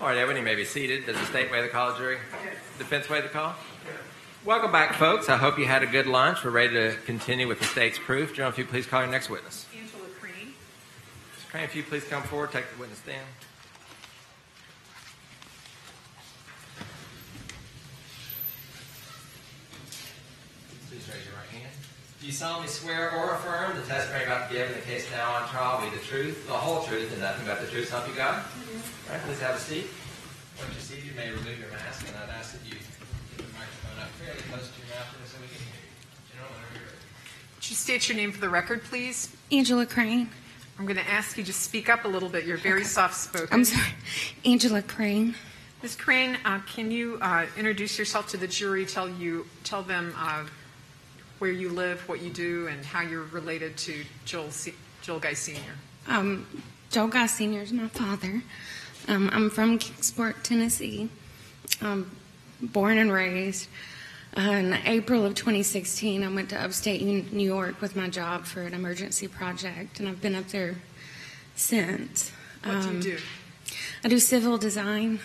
All right, everyone, you may be seated. Does the state waive the call, jury? Defense waive the call? Welcome back, folks. I hope you had a good lunch. We're ready to continue with the state's proof. General, if you please call your next witness. Angela Crane. Mr. Crane, if you please come forward, take the witness stand. Please raise your right hand. Do you solemnly swear or affirm the testimony you're about to give in the case now on trial will be the truth, the whole truth, and nothing but the truth, help you God? All right, please have a seat. Once you seat, you may remove your mask, and I'd ask that you get the microphone up fairly close to your mouth so we can hear you. General, whenever you're ready. Would you state your name for the record, please? Angela Crane. I'm going to ask you to speak up a little bit. You're very soft-spoken. I'm sorry. Angela Crane. Ms. Crane, uh, can you uh, introduce yourself to the jury? Tell you, tell them uh, where you live, what you do, and how you're related to Joel, Se- Joel Guy Senior. Um, Joel Goss Sr. is my father. Um, I'm from Kingsport, Tennessee. Um, born and raised. Uh, in April of 2016, I went to upstate New York with my job for an emergency project, and I've been up there since. What do Um, you do? I do civil design.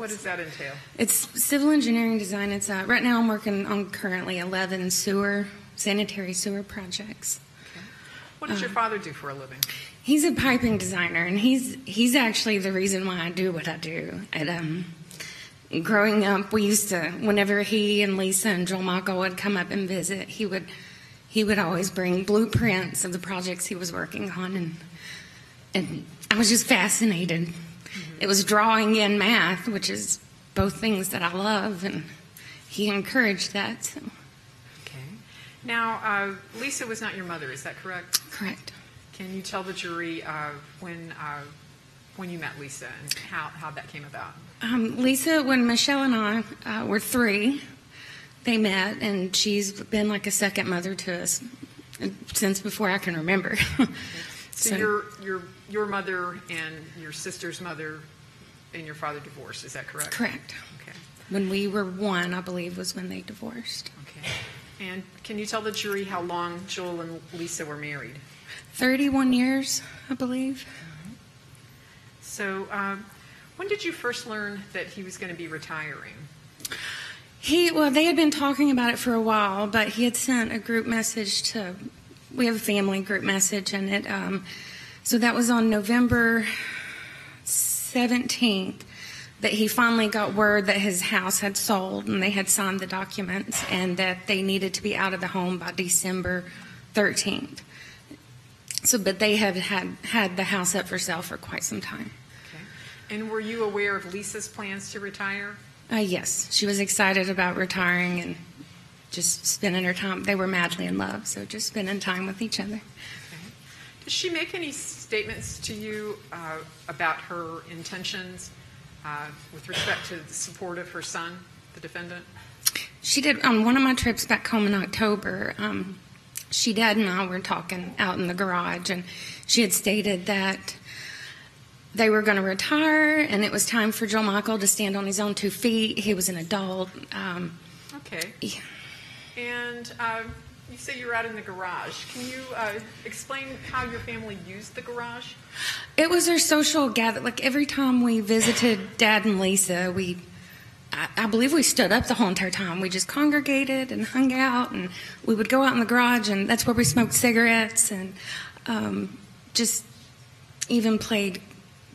Okay, What does that entail? It's civil engineering design. It's uh, right now I'm working on currently 11 sewer sanitary sewer projects. What does Uh-huh. your father do for a living? He's a piping designer, and he's he's actually the reason why I do what I do. And um, growing up, we used to whenever he and Lisa and Joel Michael would come up and visit, he would he would always bring blueprints of the projects he was working on, and and I was just fascinated. It was drawing in math, which is both things that I love, and he encouraged that. So, Okay. Now, uh, Lisa was not your mother, is that correct? correct. Can you tell the jury uh, when uh, when you met Lisa and how, how that came about? Um, Lisa, when Michelle and I uh, were three, they met, and she's been like a second mother to us since before I can remember. So, your your your mother and your sister's mother and your father divorced. Is that correct? correct. Okay. When we were one, I believe, was when they divorced. Okay. And can you tell the jury how long Joel and Lisa were married? 31 years, I believe. So, um, when did you first learn that he was going to be retiring? He well, they had been talking about it for a while, but he had sent a group message to. We have a family group message, and it. Um, so that was on November seventeenth that he finally got word that his house had sold, and they had signed the documents, and that they needed to be out of the home by December thirteenth. So, but they had had had the house up for sale for quite some time. Okay. And were you aware of Lisa's plans to retire? Uh, yes, she was excited about retiring and just spending her time. They were madly in love, so just spending time with each other. Does she make any statements to you uh, about her intentions uh, with respect to the support of her son, the defendant? She did on one of my trips back home in October. Um, she, Dad, and I were talking out in the garage, and she had stated that they were going to retire, and it was time for Joe Michael to stand on his own two feet. He was an adult. Um, Okay. Yeah. And uh, you say you were out in the garage. Can you uh, explain how your family used the garage? It was our social gather. Like every time we visited Dad and Lisa, we, I, I believe we stood up the whole entire time. We just congregated and hung out, and we would go out in the garage, and that's where we smoked cigarettes and um, just even played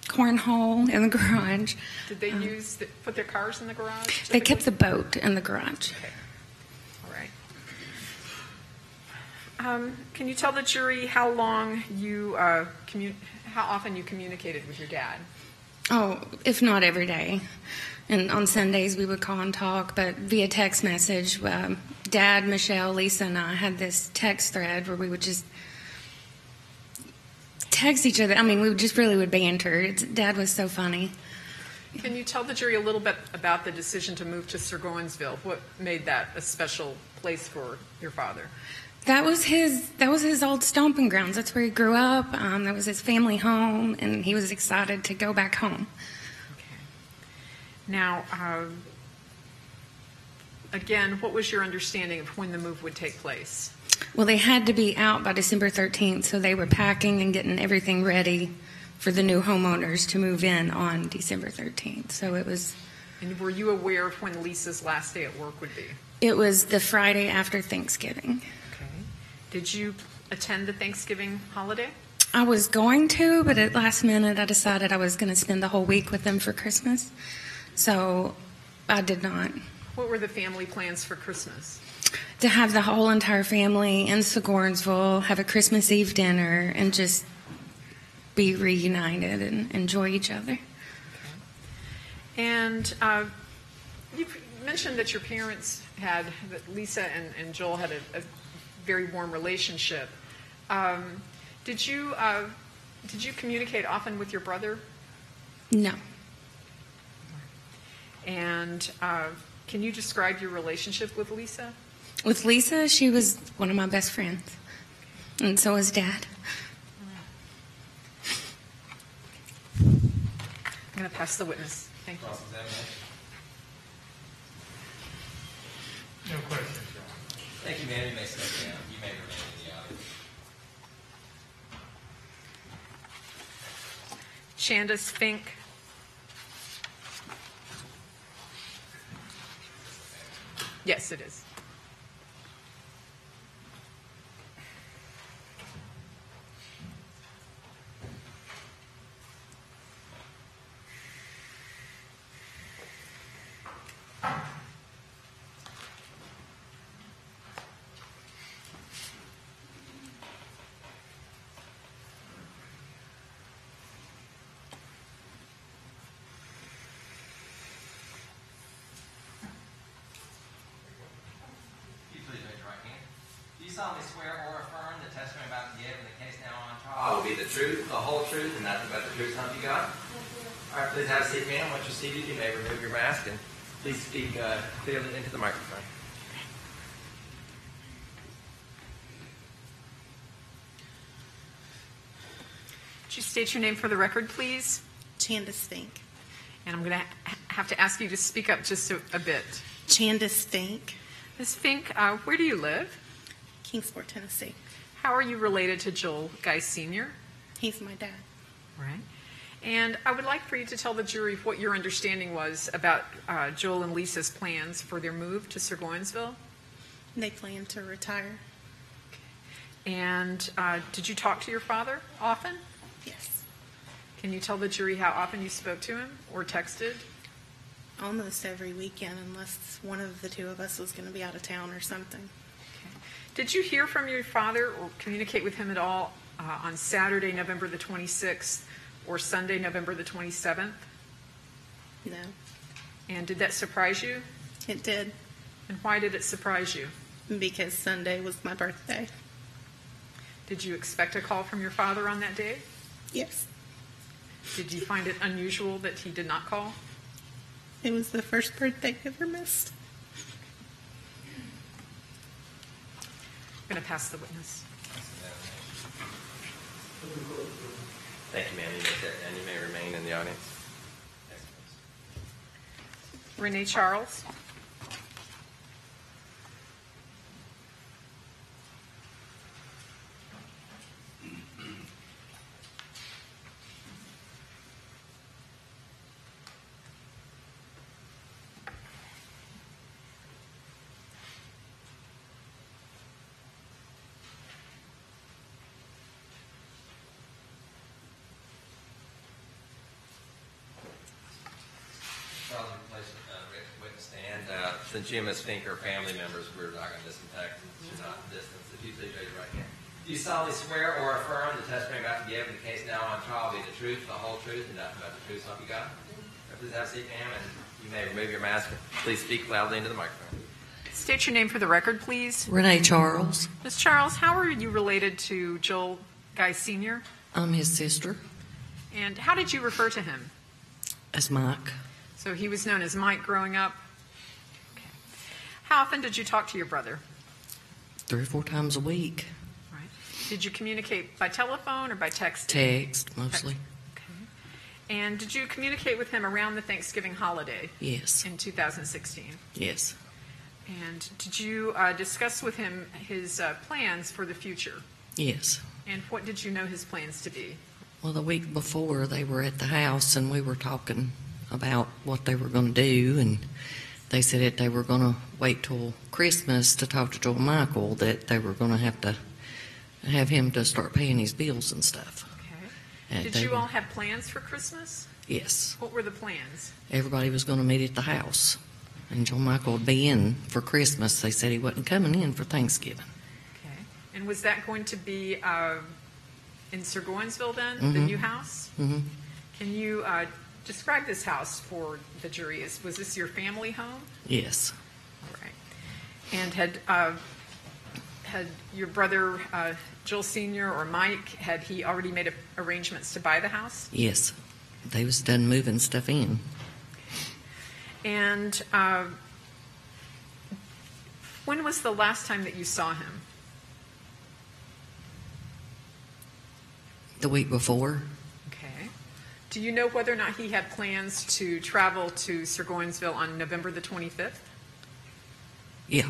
cornhole in the garage. Did they use the, put their cars in the garage? They kept the boat in the garage. Okay. Um, can you tell the jury how long you uh, commu- how often you communicated with your dad? Oh, if not every day. And on Sundays we would call and talk, but via text message. Um, Dad, Michelle, Lisa, and I had this text thread where we would just text each other. I mean, we just really would banter. It's, Dad was so funny. Can you tell the jury a little bit about the decision to move to Surgoinsville? What made that a special place for your father? That was his. That was his old stomping grounds. That's where he grew up. Um, that was his family home, and he was excited to go back home. Okay. Now, um, again, what was your understanding of when the move would take place? Well, they had to be out by December 13th, so they were packing and getting everything ready for the new homeowners to move in on December 13th. So it was And were you aware of when Lisa's last day at work would be? it was the Friday after Thanksgiving. Did you attend the Thanksgiving holiday? I was going to, but at last minute I decided I was going to spend the whole week with them for Christmas. So I did not. What were the family plans for Christmas? To have the whole entire family in Surgoinsville have a Christmas Eve dinner and just be reunited and enjoy each other. And uh, you mentioned that your parents had, that Lisa and, and Joel had a, a very warm relationship. Um, did you uh, did you communicate often with your brother? No. And uh, can you describe your relationship with Lisa? With Lisa, she was one of my best friends. And so was Dad. I'm going to pass the witness. Thank you. No questions, Your Honor. Thank you, ma'am. May sit down. You may remain in the audience. Fink. Yes, it is. Will you please raise your right hand? Do you solemnly swear or affirm the testimony about to give in the case now on trial will be the truth, the whole truth, and nothing but the truth, so help you God? All right, please have a seat, ma'am. Once you're seated, you may remove your mask and please speak uh, clearly into the microphone. Would you state your name for the record, please? Chandis Fink. And I'm going to have to ask you to speak up just a, a bit. Chandis Fink, Ms. Fink, uh, where do you live? Kingsport, Tennessee. How are you related to Joel Guy Sr.? He's my dad. Right. And I would like for you to tell the jury what your understanding was about uh, Joel and Lisa's plans for their move to Surgoinsville. They plan to retire. And uh, did you talk to your father often? Yes. Can you tell the jury how often you spoke to him or texted? Almost every weekend, unless one of the two of us was going to be out of town or something. Did you hear from your father or communicate with him at all uh, on Saturday, November the 26th, or Sunday, November the 27th? No. And did that surprise you? It did And why did it surprise you? because Sunday was my birthday. Did you expect a call from your father on that day? Yes. Did you find it unusual that he did not call? It was the first birthday I ever missed. I'm going to pass the witness. Thank you, ma'am. Sit. You may remain in the audience. Renee. Charles, you place uh, Rick witness stand. Uh, since you and Ms. Fink are family members, we're not going to disinfect since you're not in distance. If you please raise your right hand. Do you solemnly swear or affirm the testimony about to give in the case now on trial will be the truth, the whole truth, and nothing but the truth, so help you God? Now, Please have a seat, ma'am, and you may remove your mask. Please speak loudly into the microphone. State your name for the record, please. Renee Charles. Ms. Charles, how are you related to Joel Guy Sr.? I'm his sister, And how did you refer to him? as Mike. So he was known as Mike growing up. How often did you talk to your brother? Three or four times a week. Right. Did you communicate by telephone or by text? Text, mostly. Okay. And did you communicate with him around the Thanksgiving holiday Yes. in 2016? Yes. And did you uh, discuss with him his uh, plans for the future? Yes. And what did you know his plans to be? Well, the week before, they were at the house and we were talking about what they were going to do. And they said that they were going to wait till Christmas to talk to Joel Michael, that they were going to have to have him to start paying his bills and stuff. Okay. And Did they you were- all have plans for Christmas? Yes. What were the plans? Everybody was going to meet at the house. And Joel Michael would be in for Christmas. They said he wasn't coming in for Thanksgiving. Okay. And was that going to be uh, in Surgoinsville then, the Mhm. new house? hmm Can you uh, describe this house for the jury? Is- Was this your family home? Yes. All right. And had, uh, had your brother, uh, Joel Senior or Mike, had he already made a- arrangements to buy the house? Yes. They was done moving stuff in. And uh, when was the last time that you saw him? The week before. Do you know whether or not he had plans to travel to Surgoinsville on November the 25th? yeah.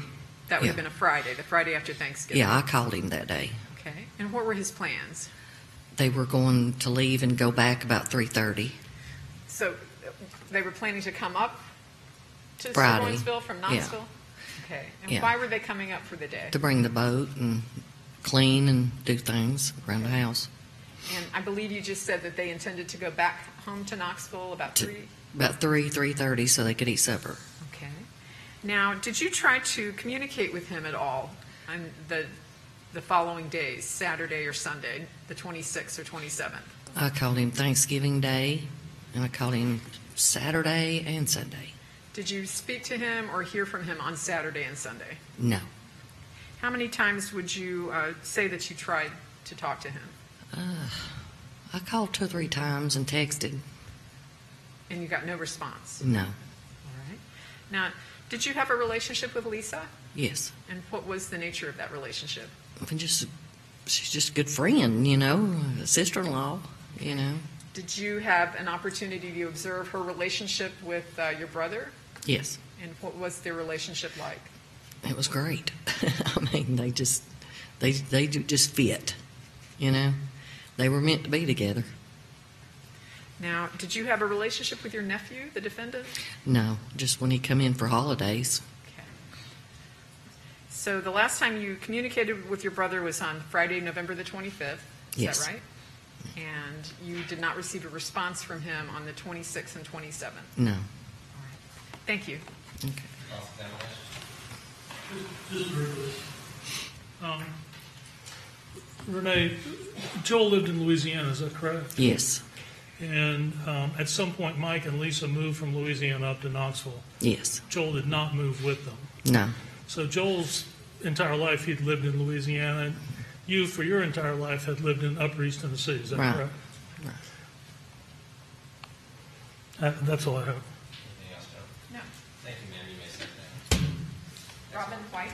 That would have Yeah. been a Friday, the Friday after Thanksgiving. Yeah, I called him that day. Okay. And what were his plans? They were going to leave and go back about 3:30. So uh, they were planning to come up to Friday. Surgoinsville from Yeah. Knoxville? Okay. And Yeah. why were they coming up for the day? to bring the boat and clean and do things around the house. And I believe you just said that they intended to go back home to Knoxville about To- three. About 3, 3.30 so they could eat supper. Okay. Now, did you try to communicate with him at all on the the following days, Saturday or Sunday, the 26th or 27th? I called him Thanksgiving Day, and I called him Saturday and Sunday. Did you speak to him or hear from him on Saturday and Sunday? No. How many times would you uh, say that you tried to talk to him? I called two or three times and texted. And you got no response? No. All right. Now, did you have a relationship with Lisa? Yes. And what was the nature of that relationship? I mean, just she's just a good friend, you know, a sister-in-law, you know. Did you have an opportunity to observe her relationship with uh, your brother? Yes. And what was their relationship like? It was great. I mean, they just they they just fit, you know. They were meant to be together. Now, did you have a relationship with your nephew, the defendant? No, just when he come in for holidays. Okay. So the last time you communicated with your brother was on Friday, November the 25th. Is Yes. that right? And you did not receive a response from him on the 26th and 27th. No. All right. Thank you. Okay. Just briefly. Um, Renee, Joel lived in Louisiana, is that correct? Yes. And um, at some point, Mike and Lisa moved from Louisiana up to Knoxville. Yes. Joel did not move with them. No. So Joel's entire life, he'd lived in Louisiana. and You, for your entire life, had lived in Upper East Tennessee, is that Right. correct? Right. Uh, That's all I have. Anything else, Joe? No. Thank you, ma'am. You may sit down. Robin White?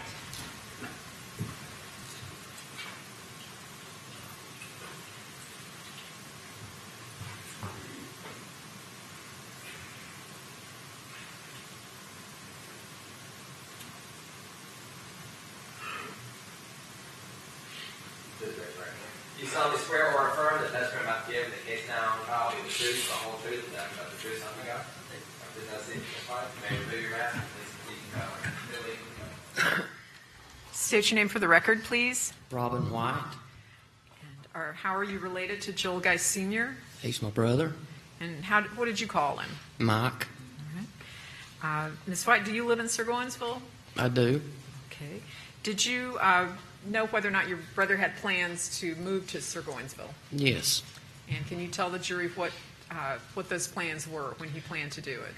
Please raise your right hand. Do you solemnly swear or affirm that testimony about to give in the case now on trial will be the truth, the whole truth, and nothing but the truth, so help you God? Please have a seat. You may remove your mask. Please keep going. Billy. State your name for the record, please. Robin White. And, or how are you related to Joel Guy Sr.? He's my brother. And how, what did you call him? Mike. Uh, Ms. White, do you live in Surgoinsville? I do. Okay. Did you uh, know whether or not your brother had plans to move to Surgoinsville? Yes. And can you tell the jury what, uh, what those plans were when he planned to do it?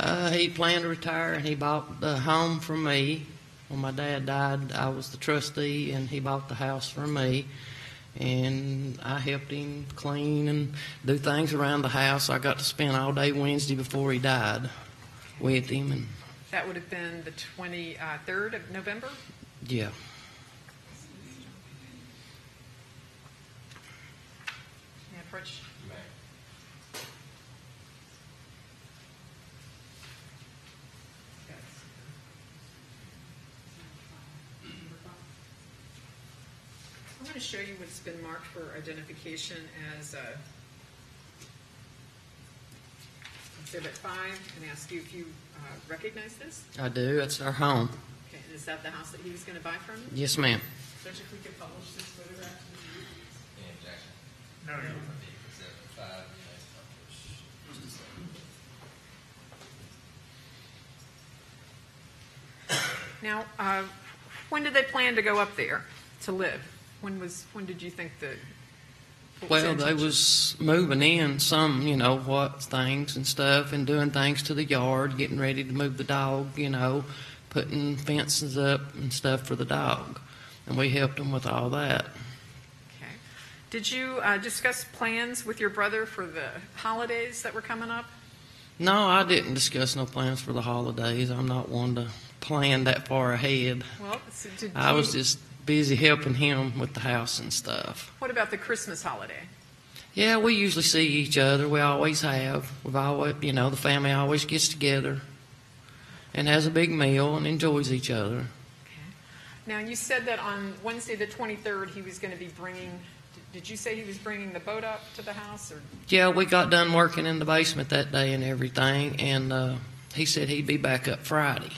Uh, he planned to retire and he bought the home from me. When my dad died, I was the trustee and he bought the house from me. And I helped him clean and do things around the house. I got to spend all day Wednesday before he died with him. And That would have been the 23rd of November? yeah. I'm going to show you what's been marked for identification as uh, Exhibit 5 and ask you if you uh, recognize this. I do. It's our home. Okay, and is that the house that he was going to buy from you? Yes, ma'am. If we could publish this photograph to the no, no. From the exhibit five, you may publish. Now, uh, when did they plan to go up there to live? When was, when did you think that? what was Well, their they intention? was moving in some, you know, what things and stuff, and doing things to the yard, getting ready to move the dog, you know, putting fences up and stuff for the dog, and we helped them with all that. Did you uh, discuss plans with your brother for the holidays that were coming up? No, I didn't discuss no plans for the holidays. I'm not one to plan that far ahead. Well, so I was just busy helping him with the house and stuff. What about the Christmas holiday? Yeah, we usually see each other. We always have. We've always, you know, the family always gets together and has a big meal and enjoys each other. Okay. Now, you said that on Wednesday, the 23rd, he was going to be bringing, did you say he was bringing the boat up to the house? or? Yeah, we got done working in the basement that day and everything, and uh, he said he'd be back up Friday.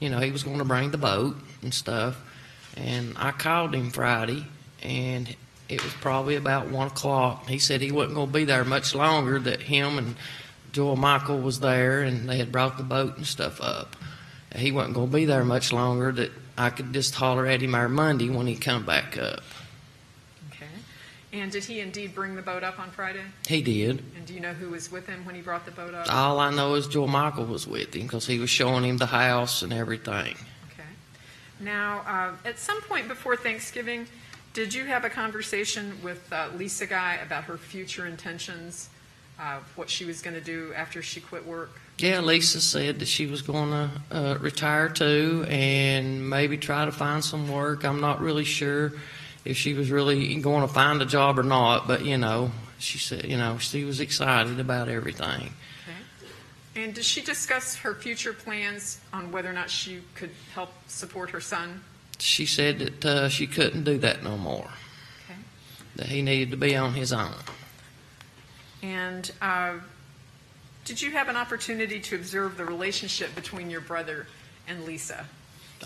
You know, he was going to bring the boat and stuff. And I called him Friday, and it was probably about one o'clock. He said he wasn't going to be there much longer. That him and Joel Michael was there, and they had brought the boat and stuff up. He wasn't going to be there much longer. That I could just holler at him our Monday when he come back up. And did he indeed bring the boat up on Friday? He did. And do you know who was with him when he brought the boat up? All I know is Joel Michael was with him because he was showing him the house and everything. Okay. Now, uh, at some point before Thanksgiving, did you have a conversation with uh, Lisa Guy about her future intentions, uh, what she was going to do after she quit work? Yeah, Lisa said that she was going to uh, retire too and maybe try to find some work. I'm not really sure if she was really going to find a job or not, but you know, she said, you know, she was excited about everything. Okay. And did she discuss her future plans on whether or not she could help support her son? She said that uh, she couldn't do that no more, Okay. that he needed to be on his own. And uh, did you have an opportunity to observe the relationship between your brother and Lisa?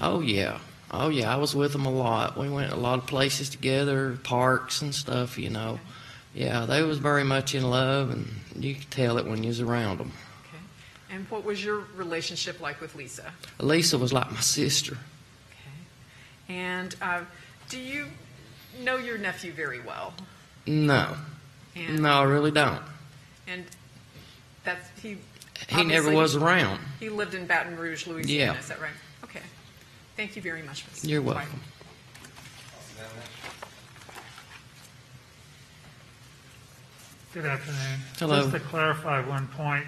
Oh yeah, oh yeah. I was with them a lot. We went a lot of places together, parks and stuff. You know, yeah. They was very much in love, and you could tell it when you was around them. Okay. And what was your relationship like with Lisa? Lisa was like my sister. Okay. And uh, do you know your nephew very well? No, And, no, I really don't. And that's he. He never was around. He lived in Baton Rouge, Louisiana. Yeah. Is that right? Okay. Thank you very much. Mr. You're White. welcome. Good afternoon. Hello. Just to clarify one point,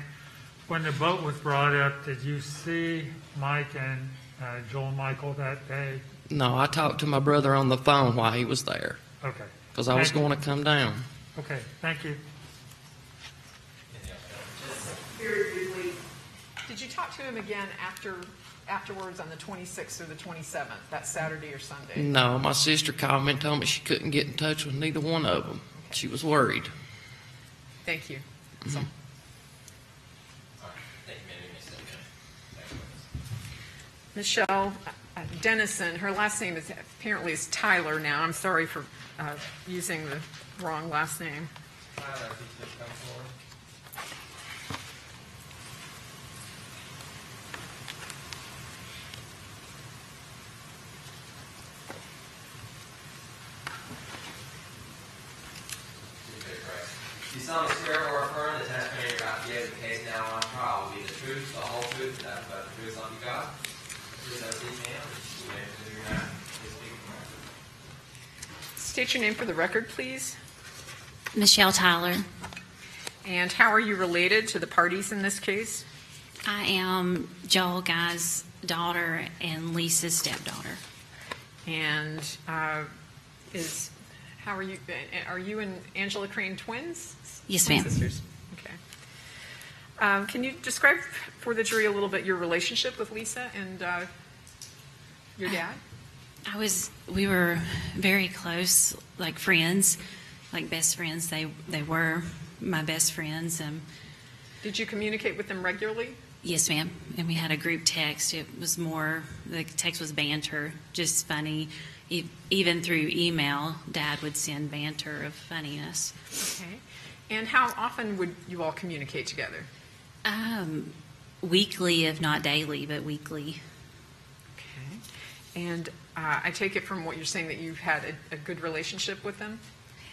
when the boat was brought up, did you see Mike and uh, Joel Michael that day? No, I talked to my brother on the phone while he was there Okay, because I was Thank you. going to come down. okay, thank you. Very briefly, did you talk to him again after afterwards on the 26th or the 27th, that Saturday or Sunday? No, my sister called me and told me she couldn't get in touch with neither one of them. She was worried. Thank you. So- All right. Thank you, ma'am. You may sit down. Thank you. Michelle uh, Dennison, her last name is apparently is Tyler now. I'm sorry for uh, using the wrong last name. Tyler, if you could come forward. You solemnly swear or affirm the testimony you're about to give the case now on trial will be the truth, the whole truth, and nothing but the truth, so help you God? Please have a seat, ma'am. You may continue your matter. Please speak from the record. State your name for the record, please. Michelle Tyler. And how are you related to the parties in this case? I am Joel Guy's daughter and Lisa's stepdaughter. And uh, is how are you? uh, Are you and Angela Crane twins? Yes, ma'am. Sisters. Okay. Um, can you describe for the jury a little bit your relationship with Lisa and uh, your dad? I was. We were very close, like friends, like best friends. They they were my best friends. Um, Did you communicate with them regularly? yes, ma'am. And we had a group text. It was more. The text was banter, just funny. E- Even through email, Dad would send banter of funniness. Okay. And how often would you all communicate together? Um, weekly, if not daily, but weekly. Okay. And uh, I take it from what you're saying that you've had a, a good relationship with them?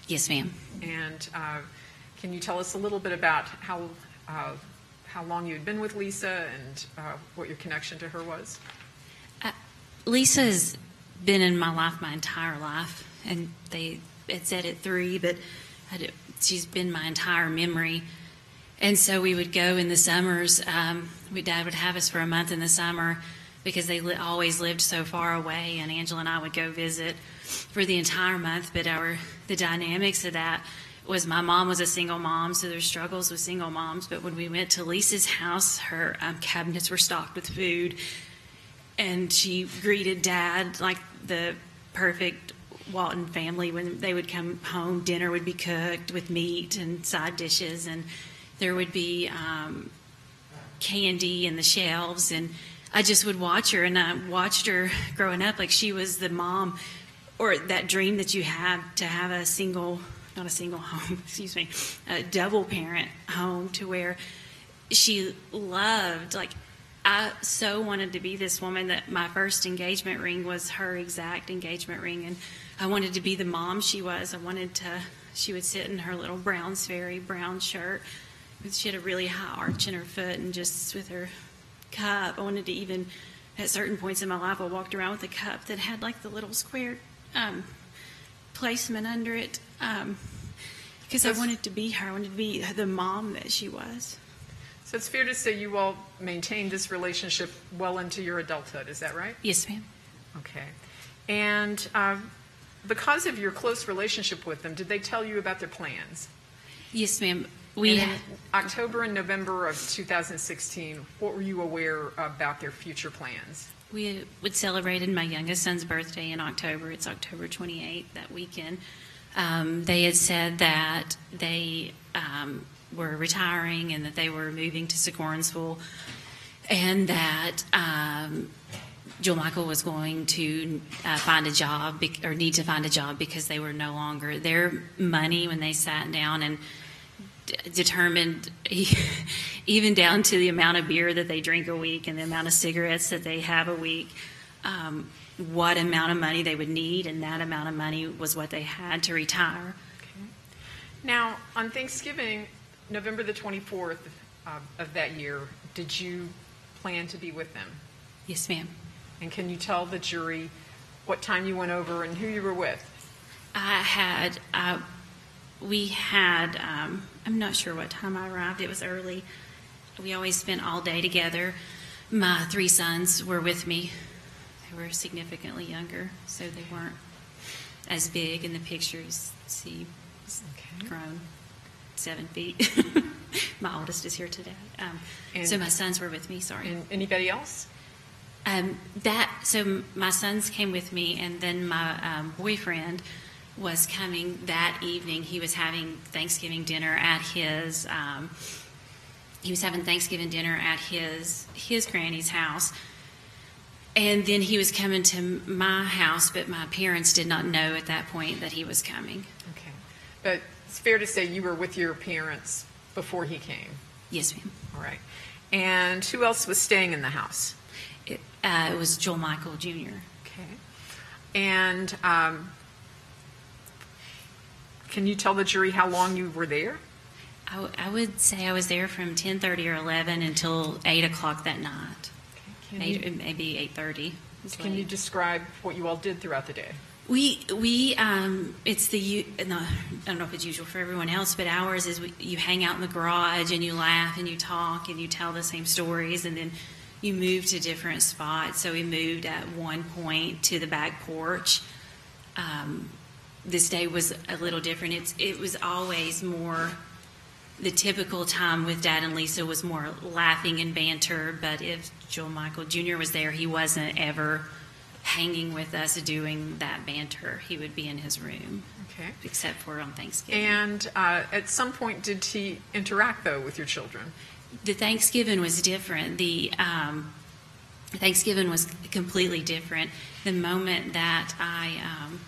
Yes, ma'am. And uh, can you tell us a little bit about how, uh, how long you had been with Lisa and uh, what your connection to her was? Lisa's been in my life my entire life, and they it said it three, but I d- she's been my entire memory. And so we would go in the summers. Um, my dad would have us for a month in the summer because they li- always lived so far away, and Angela and I would go visit for the entire month. But our the dynamics of that was my mom was a single mom, so there's struggles with single moms. But when we went to Lisa's house, her um, cabinets were stocked with food and she greeted dad like the perfect Walton family when they would come home. Dinner would be cooked with meat and side dishes, and there would be um, candy in the shelves. And I just would watch her, and I watched her growing up like she was the mom, or that dream that you have to have a single, not a single home, excuse me, a double parent home to where she loved like I so wanted to be this woman that my first engagement ring was her exact engagement ring, and I wanted to be the mom she was. I wanted to. She would sit in her little brown Sperry brown shirt. She had a really high arch in her foot, and just with her cup. I wanted to even, at certain points in my life, I walked around with a cup that had like the little square um, placement under it, because I wanted to be her. I wanted to be the mom that she was. So it's fair to say you all maintained this relationship well into your adulthood, is that right? Yes, ma'am. Okay. And uh, because of your close relationship with them, did they tell you about their plans? Yes, ma'am. We in October and November of 2016, what were you aware about their future plans? we would celebrated my youngest son's birthday in October. It's October 28th that weekend. Um, they had said that they um, were retiring and that they were moving to Surgoinsville, and that um, Michael was going to uh, find a job bec- or need to find a job because they were no longer their money when they sat down and d- determined even down to the amount of beer that they drink a week and the amount of cigarettes that they have a week um, what amount of money they would need and that amount of money was what they had to retire. Now, on Thanksgiving, November the 24th uh, of that year, did you plan to be with them? yes ma'am And can you tell the jury what time you went over and who you were with? I had, uh, we had, um, I'm not sure what time I arrived. It was early. We always spent all day together. My three sons were with me. They were significantly younger, so they weren't as big in the pictures. See, Okay. grown seven feet. my oldest is here today. Um, so my sons were with me. Sorry. And anybody else? Um, that so my sons came with me, and then my um, boyfriend was coming that evening. He was having Thanksgiving dinner at his. Um, he was having Thanksgiving dinner at his his granny's house, and then he was coming to my house. But my parents did not know at that point that he was coming. Okay. But it's fair to say you were with your parents before he came. Yes, ma'am. All right. And who else was staying in the house? It, uh, it was Joel Michael Jr. Okay. And um, can you tell the jury how long you were there? I, w- I would say I was there from ten thirty or eleven until eight o'clock that night. Can Eight, you, maybe eight thirty. can you describe what you all did throughout the day? We we um, it's the no, I don't know if it's usual for everyone else, but ours is we, you hang out in the garage and you laugh and you talk and you tell the same stories and then you move to different spots. So we moved at one point to the back porch. Um, this day was a little different. It's it was always more. The typical time with Dad and Lisa was more laughing and banter, but if Joel Michael Jr. was there, he wasn't ever hanging with us doing that banter. He would be in his room, Okay. except for on Thanksgiving. And uh, at some point, did he interact, though, with your children? the Thanksgiving was different. The um, Thanksgiving was completely different. The moment that I um,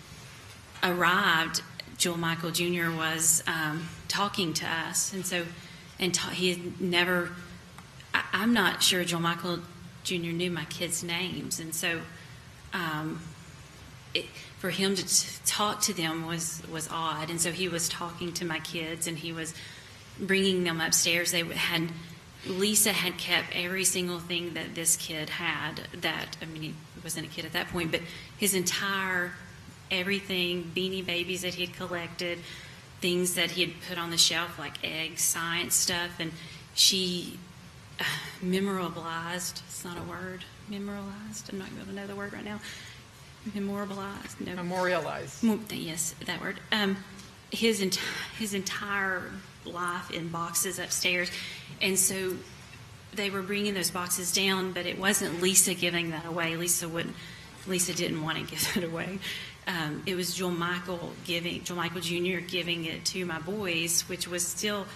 arrived, Joel Michael Jr. was um, talking to us, and so, and ta- he had never. I, I'm not sure Joel Michael Jr. knew my kids' names, and so. Um, it, for him to talk to them was was odd, and so he was talking to my kids, and he was bringing them upstairs. They had Lisa had kept every single thing that this kid had. That I mean, he wasn't a kid at that point, but his entire everything, beanie babies that he had collected, things that he had put on the shelf like eggs, science stuff, and she uh, memorabilized. It's not a word. Memorialized. I'm not going to know the word right now. Memorialized. No. Memorialized. Mo- Yes, that word. Um, his ent- his entire life in boxes upstairs, and so they were bringing those boxes down, but it wasn't Lisa giving that away. Lisa wouldn't. Lisa didn't want to give it away. Um, it was Joel Michael giving Joel Michael Jr. giving it to my boys, which was still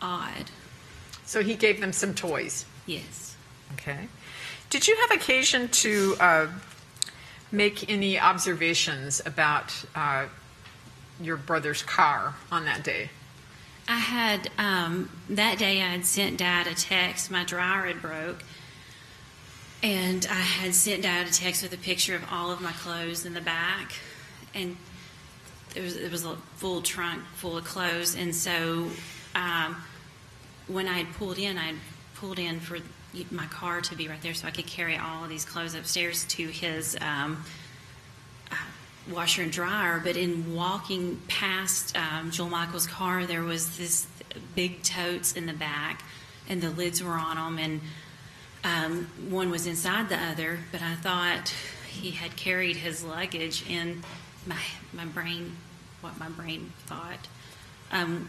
odd. So he gave them some toys. Yes. Okay. Did you have occasion to uh, make any observations about uh, your brother's car on that day? I had um, that day. I had sent Dad a text. My dryer had broke, and I had sent Dad a text with a picture of all of my clothes in the back, and there was it was a full trunk full of clothes. And so, um, when I had pulled in, I had pulled in for my car to be right there, so I could carry all of these clothes upstairs to his. Um, washer and dryer, but in walking past um, Joel Michael's car, there was this big totes in the back, and the lids were on them, and um, one was inside the other. But I thought he had carried his luggage in my my brain, what my brain thought. Um,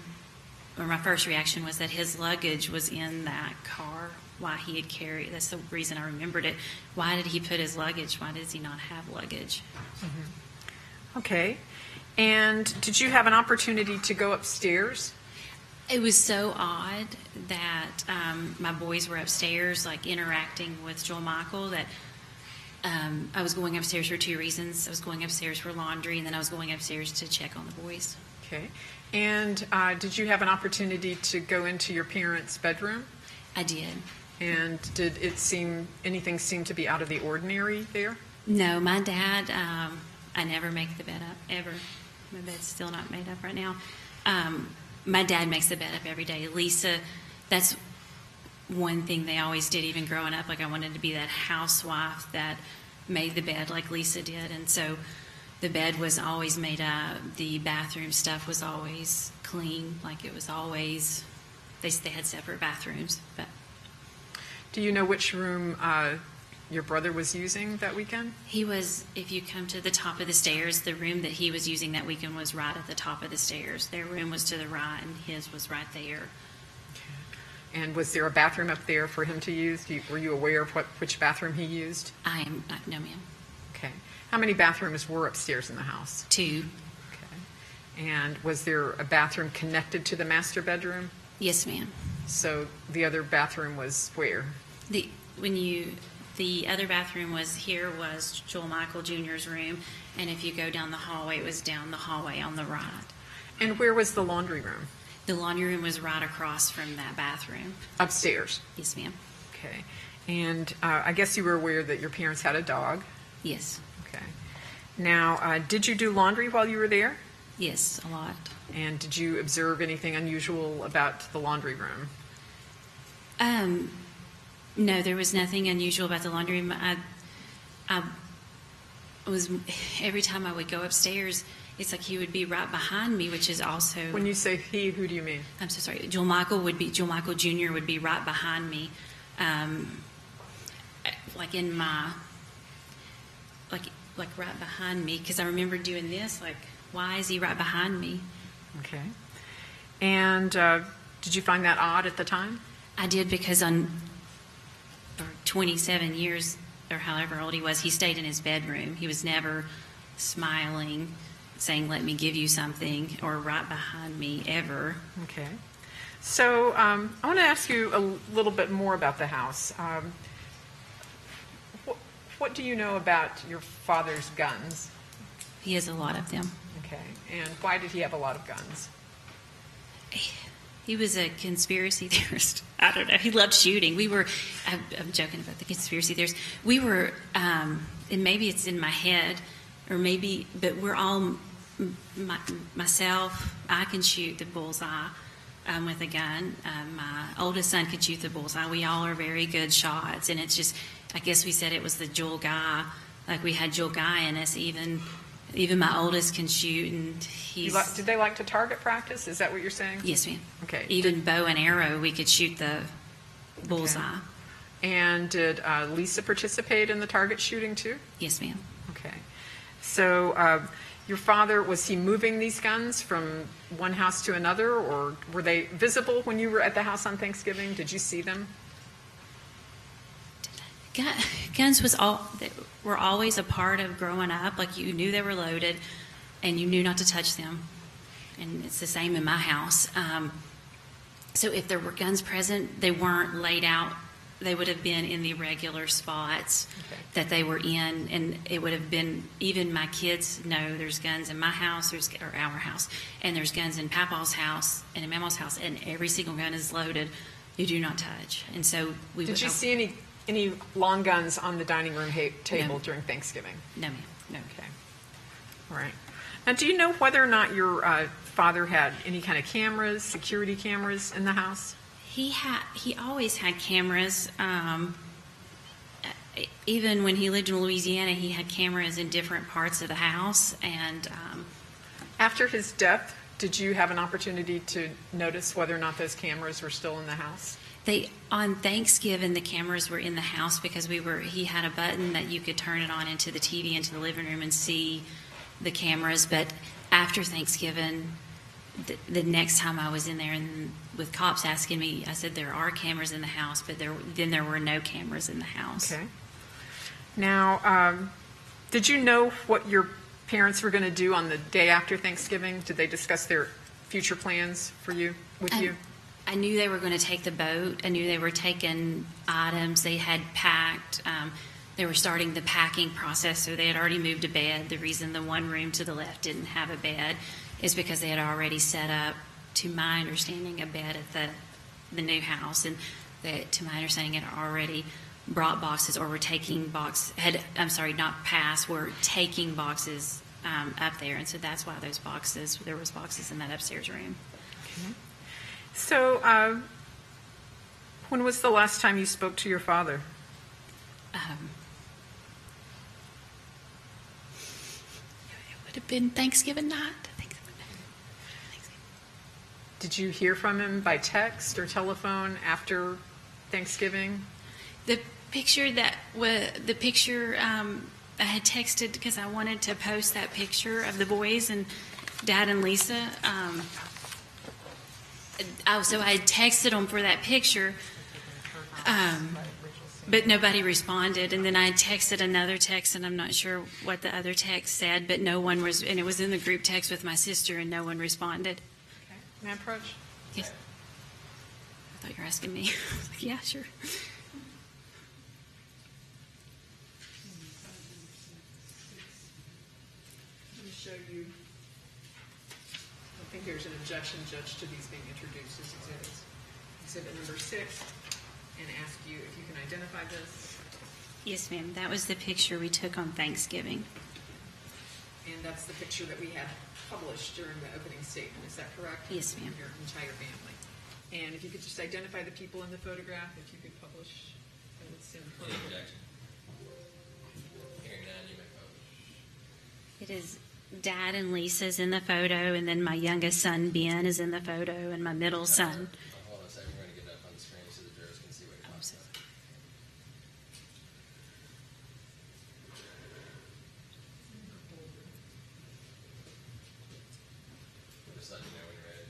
or my first reaction was that his luggage was in that car. Why he had carried? That's the reason I remembered it. Why did he put his luggage? Why does he not have luggage? Okay. And did you have an opportunity to go upstairs? It was so odd that um, my boys were upstairs, like interacting with Joel Michael, that um, I was going upstairs for two reasons. I was going upstairs for laundry, and then I was going upstairs to check on the boys. Okay. And uh, did you have an opportunity to go into your parents' bedroom? I did. And did it seem anything seem to be out of the ordinary there? No, my dad, um, I never make the bed up, ever. My bed's still not made up right now. Um, my dad makes the bed up every day. Lisa, that's one thing they always did, even growing up. Like, I wanted to be that housewife that made the bed like Lisa did. And so the bed was always made up. The bathroom stuff was always clean. Like, it was always, they, they had separate bathrooms. But Do you know which room uh, your brother was using that weekend? He was, if you come to the top of the stairs, the room that he was using that weekend was right at the top of the stairs. Their room was to the right, and his was right there. And was there a bathroom up there for him to use? You, were you aware of what which bathroom he used? I am, not, no, ma'am. Okay. How many bathrooms were upstairs in the house? Two. Okay. And was there a bathroom connected to the master bedroom? Yes, ma'am. So the other bathroom was where? The, when you, the other bathroom was, here was Joel Michael Jr.'s room, and if you go down the hallway, it was down the hallway on the right. And where was the laundry room? The laundry room was right across from that bathroom. Upstairs. Yes, ma'am. Okay. And uh, I guess you were aware that your parents had a dog. Yes. Okay. Now, uh, did you do laundry while you were there? Yes, a lot. And did you observe anything unusual about the laundry room? Um, no, there was nothing unusual about the laundry room. I, I was every time I would go upstairs, it's like he would be right behind me, which is also. When you say he, who do you mean? I'm so sorry. Joel Michael would be Joel Michael Jr. would be right behind me, um, like in my, like like right behind me, because I remember doing this. Like, why is he right behind me? Okay. And uh, did you find that odd at the time? I did because on for 27 years or however old he was, he stayed in his bedroom. He was never smiling, saying, Let me give you something, or right behind me ever. Okay. So um, I want to ask you a little bit more about the house. Um, what, what do you know about your father's guns? He has a lot of them. Okay. And why did he have a lot of guns? He was a conspiracy theorist. I don't know. He loved shooting. We were, I'm, joking about the conspiracy theorists. We were, um, and maybe it's in my head, or maybe, but we're all, my, myself, I can shoot the bullseye um, with a gun. Um, my oldest son could shoot the bullseye. We all are very good shots. And it's just, I guess we said it was the Joel Guy. Like we had Joel Guy in us. Even, even my oldest can shoot, and he's. li- did they like to target practice? Is that what you're saying? Yes, ma'am. Okay. Even bow and arrow, we could shoot the bullseye. And did uh, Lisa participate in the target shooting too? Yes, ma'am. Okay. So uh, your father, was he moving these guns from one house to another, or were they visible when you were at the house on Thanksgiving? Did you see them? Gun, guns was all they were always a part of growing up. Like you knew they were loaded, and you knew not to touch them. And it's the same in my house. Um, so if there were guns present, they weren't laid out. They would have been in the regular spots Okay. that they were in, and it would have been. Even my kids know there's guns in my house, there's or our house, and there's guns in Papa's house and in Mama's house, and every single gun is loaded. You do not touch. And so we Did would you see any, any long guns on the dining room ha- table No. during Thanksgiving? No, ma'am. No. Okay. All right. Now, do you know whether or not your uh, father had any kind of cameras, security cameras in the house? He had he always had cameras. Um, even when he lived in Louisiana, he had cameras in different parts of the house. And um, After his death, did you have an opportunity to notice whether or not those cameras were still in the house? They on Thanksgiving, the cameras were in the house because we were. He had a button that you could turn it on into the TV into the living room and see the cameras. But after Thanksgiving, the, the next time I was in there and with cops asking me, I said there are cameras in the house, but there then there were no cameras in the house. Okay. Now, um, did you know what your parents were going to do on the day after Thanksgiving? Did they discuss their future plans for you, with I- you? I knew they were going to take the boat. I knew they were taking items they had packed. Um, they were starting the packing process, so they had already moved a bed. The reason the one room to the left didn't have a bed is because they had already set up, to my understanding, a bed at the the new house, and they, to my understanding, had already brought boxes or were taking boxes. had I'm sorry, not passed, were taking boxes um, up there, and so that's why those boxes there was boxes in that upstairs room. So, uh, when was the last time you spoke to your father? Um, it would have been Thanksgiving night. Thanksgiving. Thanksgiving. Did you hear from him by text or telephone after Thanksgiving? The picture that was the picture um, I had texted because I wanted to post that picture of the boys and Dad and Lisa. Um, I, so I texted them for that picture, um, but nobody responded. And then I texted another text, and I'm not sure what the other text said, but no one was. And it was in the group text with my sister, and no one responded. May I approach? Yes. I thought you were asking me. I was like, yeah, sure. Let me show you. I think there's an objection, Judge, to these being introduced as exhibits. Exhibit number six, and ask you if you can identify this. Yes, ma'am. That was the picture we took on Thanksgiving. And that's the picture that we had published during the opening statement, is that correct? Yes, ma'am. Your entire family. And if you could just identify the people in the photograph, if you could publish. and it's in front of- Hearing none, you may vote. It is Dad and Lisa's in the photo, and then my youngest son Ben is in the photo, and my middle son. Oh, Hold on a second, we're gonna get that up on the screen so the jurors can see what you're I'm talking so about. Just let me know when you're ready.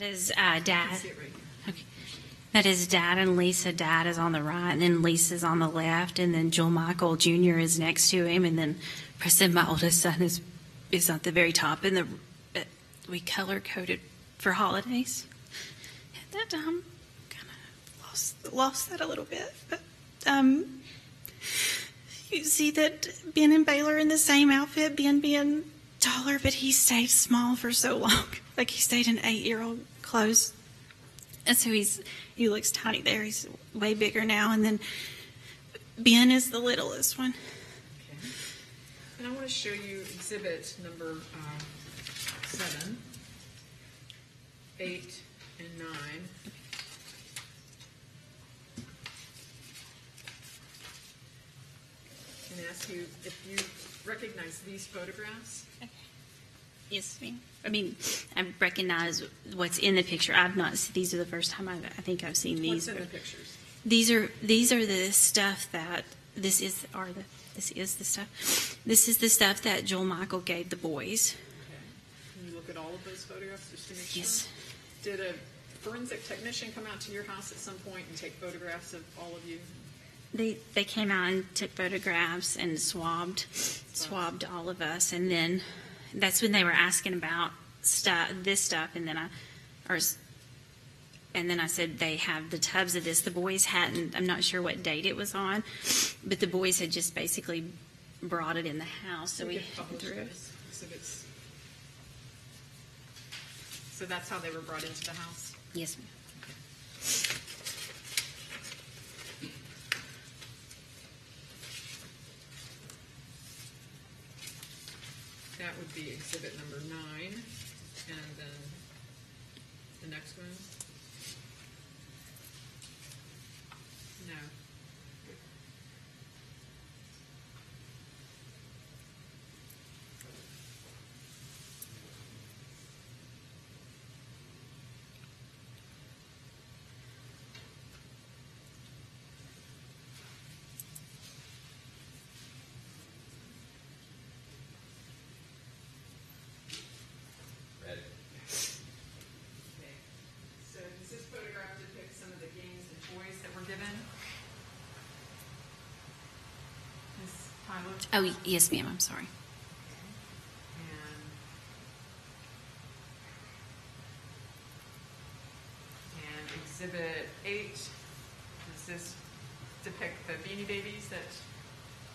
That is uh, Dad. See it right here. That is Dad and Lisa. Dad is on the right, and then Lisa's on the left, and then Joel Michael Jr. is next to him, and then Preston, my oldest son, is is at the very top. And the uh, we color coded for holidays. At that time, kind of lost, lost that a little bit. But um, you see that Ben and Baylor in the same outfit, Ben being taller, but he stayed small for so long. Like he stayed an eight year old clothes. And so he's he looks tiny there. He's way bigger now. And then Ben is the littlest one. And I want to show you exhibit number uh, seven, eight, and nine. And ask you if you recognize these photographs. Yes, ma'am. I mean, I recognize what's in the picture. I've not. These are the first time I've, I think I've seen these. What's in the pictures? These are these are the stuff that this is are the this is the stuff. This is the stuff that Joel Michael gave the boys. Can you look at all of those photographs just to make sure? Yes. Did a forensic technician come out to your house at some point and take photographs of all of you? They they came out and took photographs and swabbed swabbed all of us, and then that's when they were asking about stuff this stuff, and then I or and then I said they have the tubs of this. The boys hadn't. I'm not sure what date it was on, but the boys had just basically brought it in the house, so we publish threw it. those. So that's how they were brought into the house? Yes, ma'am. That would be exhibit number nine, and then the next one? No. Ready? Okay. So does this photograph depict some of the games and toys that were given? Oh, yes, ma'am. I'm sorry. And and exhibit eight, does this depict the Beanie Babies that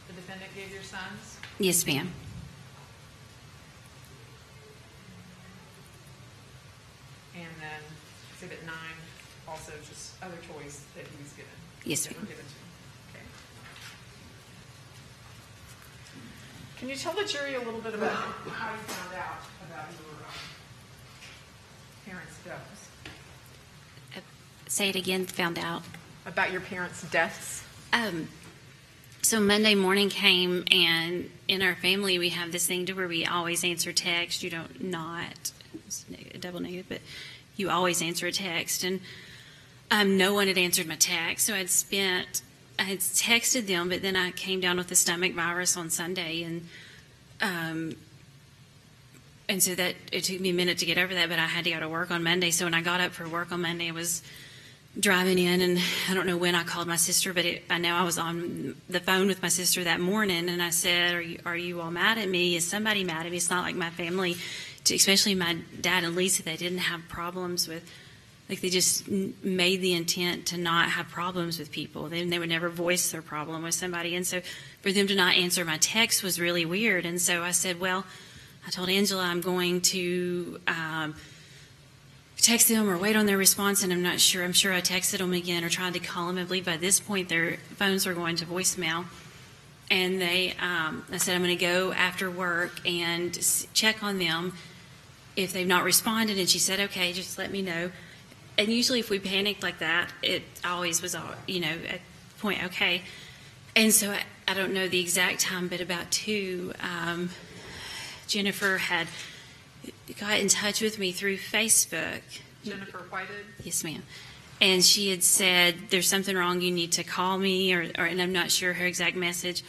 the defendant gave your sons? Yes, ma'am. And then exhibit nine, also just other toys that he was given? Yes, ma'am. given to him, okay. Can you tell the jury a little bit about how you found out about your um, parents' deaths? Uh, Say it again. Found out. About your parents' deaths? Um, so Monday morning came, and in our family we have this thing to where we always answer text. You don't not it's neg- double negative, but you always answer a text, and um, no one had answered my text. So I'd spent, I had texted them, but then I came down with the stomach virus on Sunday, and um, and so that it took me a minute to get over that. But I had to go to work on Monday. So when I got up for work on Monday, I was driving in and I don't know when I called my sister, but it, I know I was on the phone with my sister that morning and I said, are you, are you all mad at me? Is somebody mad at me? It's not like my family, especially my dad and Lisa, they didn't have problems with, like they just made the intent to not have problems with people. They, they would never voice their problem with somebody. And so for them to not answer my text was really weird. And so I said, well, I told Angela I'm going to, um, text them or wait on their response, and I'm not sure. I'm sure I texted them again or tried to call them. I believe by this point their phones were going to voicemail. And they, um, I said, I'm going to go after work and check on them if they've not responded. And she said, okay, just let me know. And usually, if we panicked like that, it always was, all you know, at point, okay. And so I, I don't know the exact time, but about two, um, Jennifer had got in touch with me through Facebook. Jennifer Whited? Yes, ma'am. And she had said, "There's something wrong. You need to call me," or, or and I'm not sure her exact message.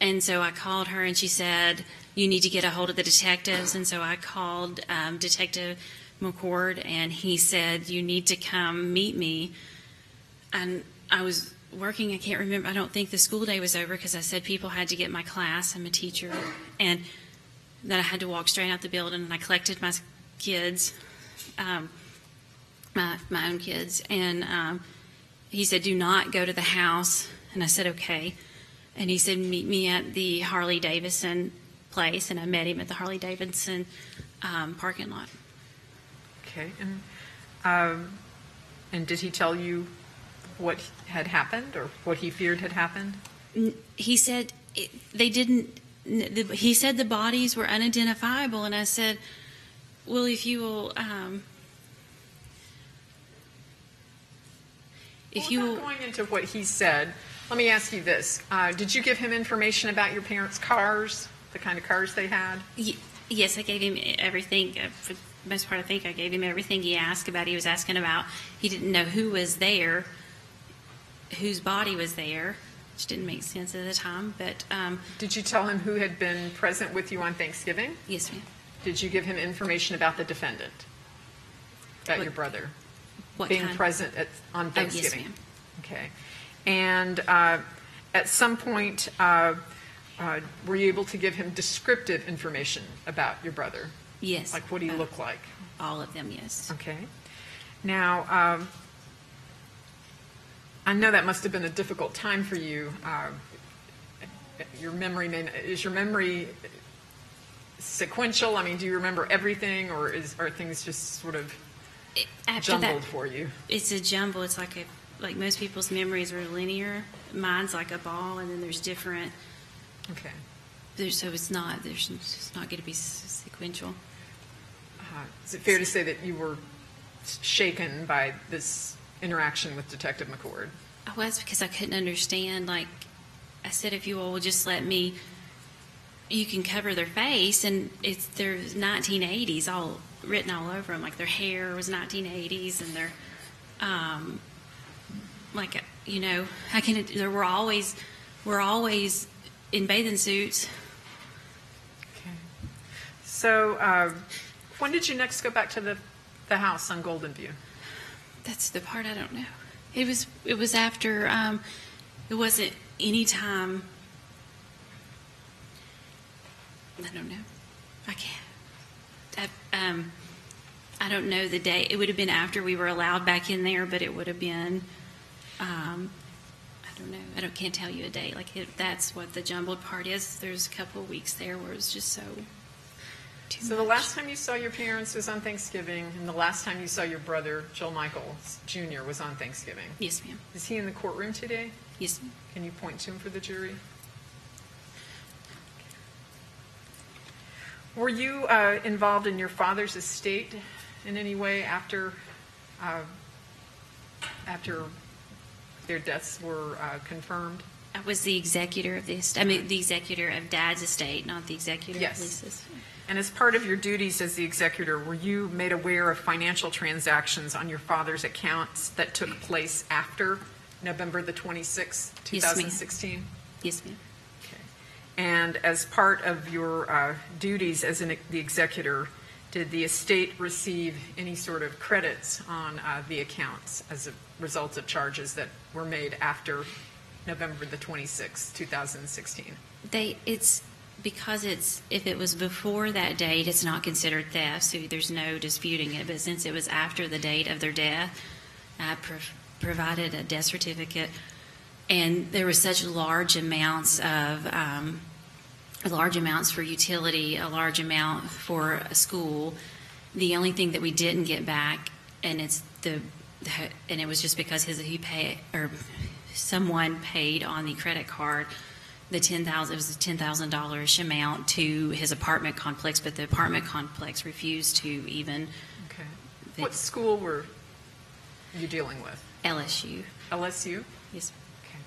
And so I called her, and she said, "You need to get a hold of the detectives." And so I called um, Detective McCord, and he said, You need to come meet me. And I was working, I can't remember, I don't think the school day was over because I said people had to get my class. I'm a teacher. And that I had to walk straight out the building, and I collected my kids, um, my, my own kids. And um, he said, Do not go to the house. And I said, Okay. And he said, Meet me at the Harley Davidson place. And I met him at the Harley Davidson um, parking lot. Okay. And, um, and did he tell you what had happened or what he feared had happened? He said it, they didn't. the- He said the bodies were unidentifiable, and I said, "Well, if you will, um, if well, you will, going into what he said, let me ask you this: uh, Did you give him information about your parents' cars, the kind of cars they had? Y- yes, I gave him everything. Most part, I think I gave him everything he asked about. He was asking about. He didn't know who was there, whose body was there, which didn't make sense at the time. But um, Did you tell him who had been present with you on Thanksgiving? yes, ma'am. Did you give him information about the defendant, about What- your brother What being kind? present at, on Oh, yes, Thanksgiving? ma'am. Okay. And uh, at some point, uh, uh, were you able to give him descriptive information about your brother? Yes. Like, what do you Uh, look like? All of them, yes. Okay. Now, um, I know that must have been a difficult time for you. Uh, your memory may, is your memory sequential? I mean, do you remember everything, or is are things just sort of It- After jumbled that, for you? it's a jumble. It's like a like most people's memories are linear. Mine's like a ball, and then there's different. Okay. There's, so it's not. There's it's not going to be s- sequential. Uh, is it fair to say that you were shaken by this interaction with Detective McCord? I was because I couldn't understand. Like I said, if you all will just let me, you can cover their face, and it's there's 1980s all written all over them. Like their hair was 1980s, and their, um, like you know, I can. There were always, we're always in bathing suits. Okay. So, uh, when did you next go back to the, the house on Golden View? That's the part I don't know. It was it was after um, it wasn't any time. I don't know. I can't. I, um, I don't know the day. It would have been after we were allowed back in there, but it would have been. Um, I don't know. I don't can't tell you a date. Like it, that's what the jumbled part is. There's a couple of weeks there where it was just so. Too So the last time you saw your parents was on Thanksgiving, and the last time you saw your brother, Joel Michaels Jr., was on Thanksgiving. Yes, ma'am. Is he in the courtroom today? Yes, ma'am. Can you point to him for the jury? Were you uh, involved in your father's estate in any way after, uh, after their deaths were uh, confirmed? I was the executor of this. I mean, the executor of Dad's estate, not the executor Yes. of Lisa's. And as part of your duties as the executor, were you made aware of financial transactions on your father's accounts that took place after November the 26th, Yes, ma'am. 2016? Yes, ma'am. Okay. And as part of your uh, duties as an, the executor, did the estate receive any sort of credits on uh, the accounts as a result of charges that were made after November the 26th, 2016? They, it's because it's if it was before that date, it's not considered theft, so there's no disputing it. But since it was after the date of their death, I prov- provided a death certificate, and there were such large amounts of um, large amounts for utility, a large amount for a school. The only thing that we didn't get back, and it's the, the and it was just because his he paid or someone paid on the credit card the ten thousand. It was a ten thousand dollars amount to his apartment complex, but the apartment complex refused to even Okay. They- What school were you dealing with? LSU. LSU? Yes, Okay.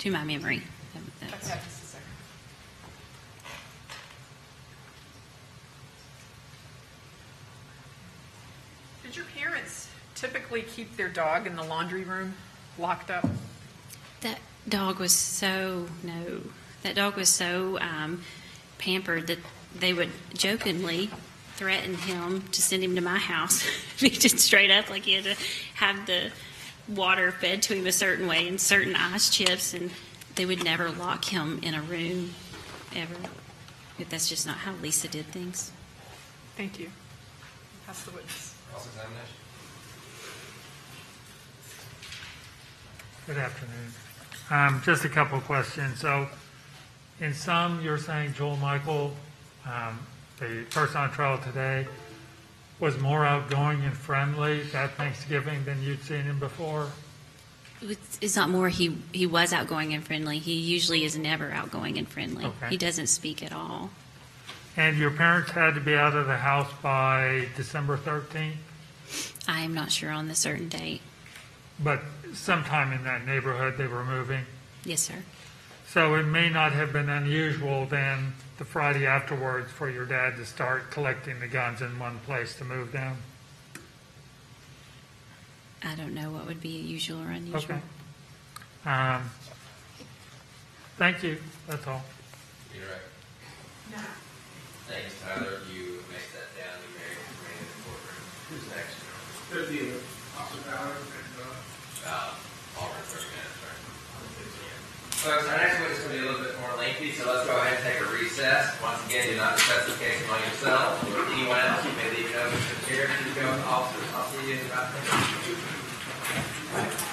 to my memory. That- that's- just a second. Did your parents typically keep their dog in the laundry room locked up? That dog was so no. That dog was so um, pampered that they would jokingly threaten him to send him to my house. he just straight up like he had to have the water fed to him a certain way and certain ice chips, and they would never lock him in a room ever. But that's just not how Lisa did things. Thank you. Pass the witness. Cross-examination. Good afternoon. Um, Just a couple of questions. So in some, you're saying Joel Michael, um, the person on trial today, was more outgoing and friendly at Thanksgiving than you'd seen him before? It's, it's not more he he was outgoing and friendly. He usually is never outgoing and friendly. Okay. He doesn't speak at all. And your parents had to be out of the house by December 13th, I am not sure on the certain date. but sometime in that neighborhood they were moving. Yes, sir. So it may not have been unusual then, the Friday afterwards, for your dad to start collecting the guns in one place to move them? I don't know what would be usual or unusual. Okay. Um, Thank you, that's all. You're right. No. Thanks, Tyler. You may step down. You may remain in the courtroom. Who's next? There'd be Officer Ballard and, uh? Folks, our next one is going to be a little bit more lengthy, so let's go ahead and take a recess. Once again, do not discuss the case among yourselves or anyone else. You may leave notes here. Please go, officers. I'll see you in about ten minutes.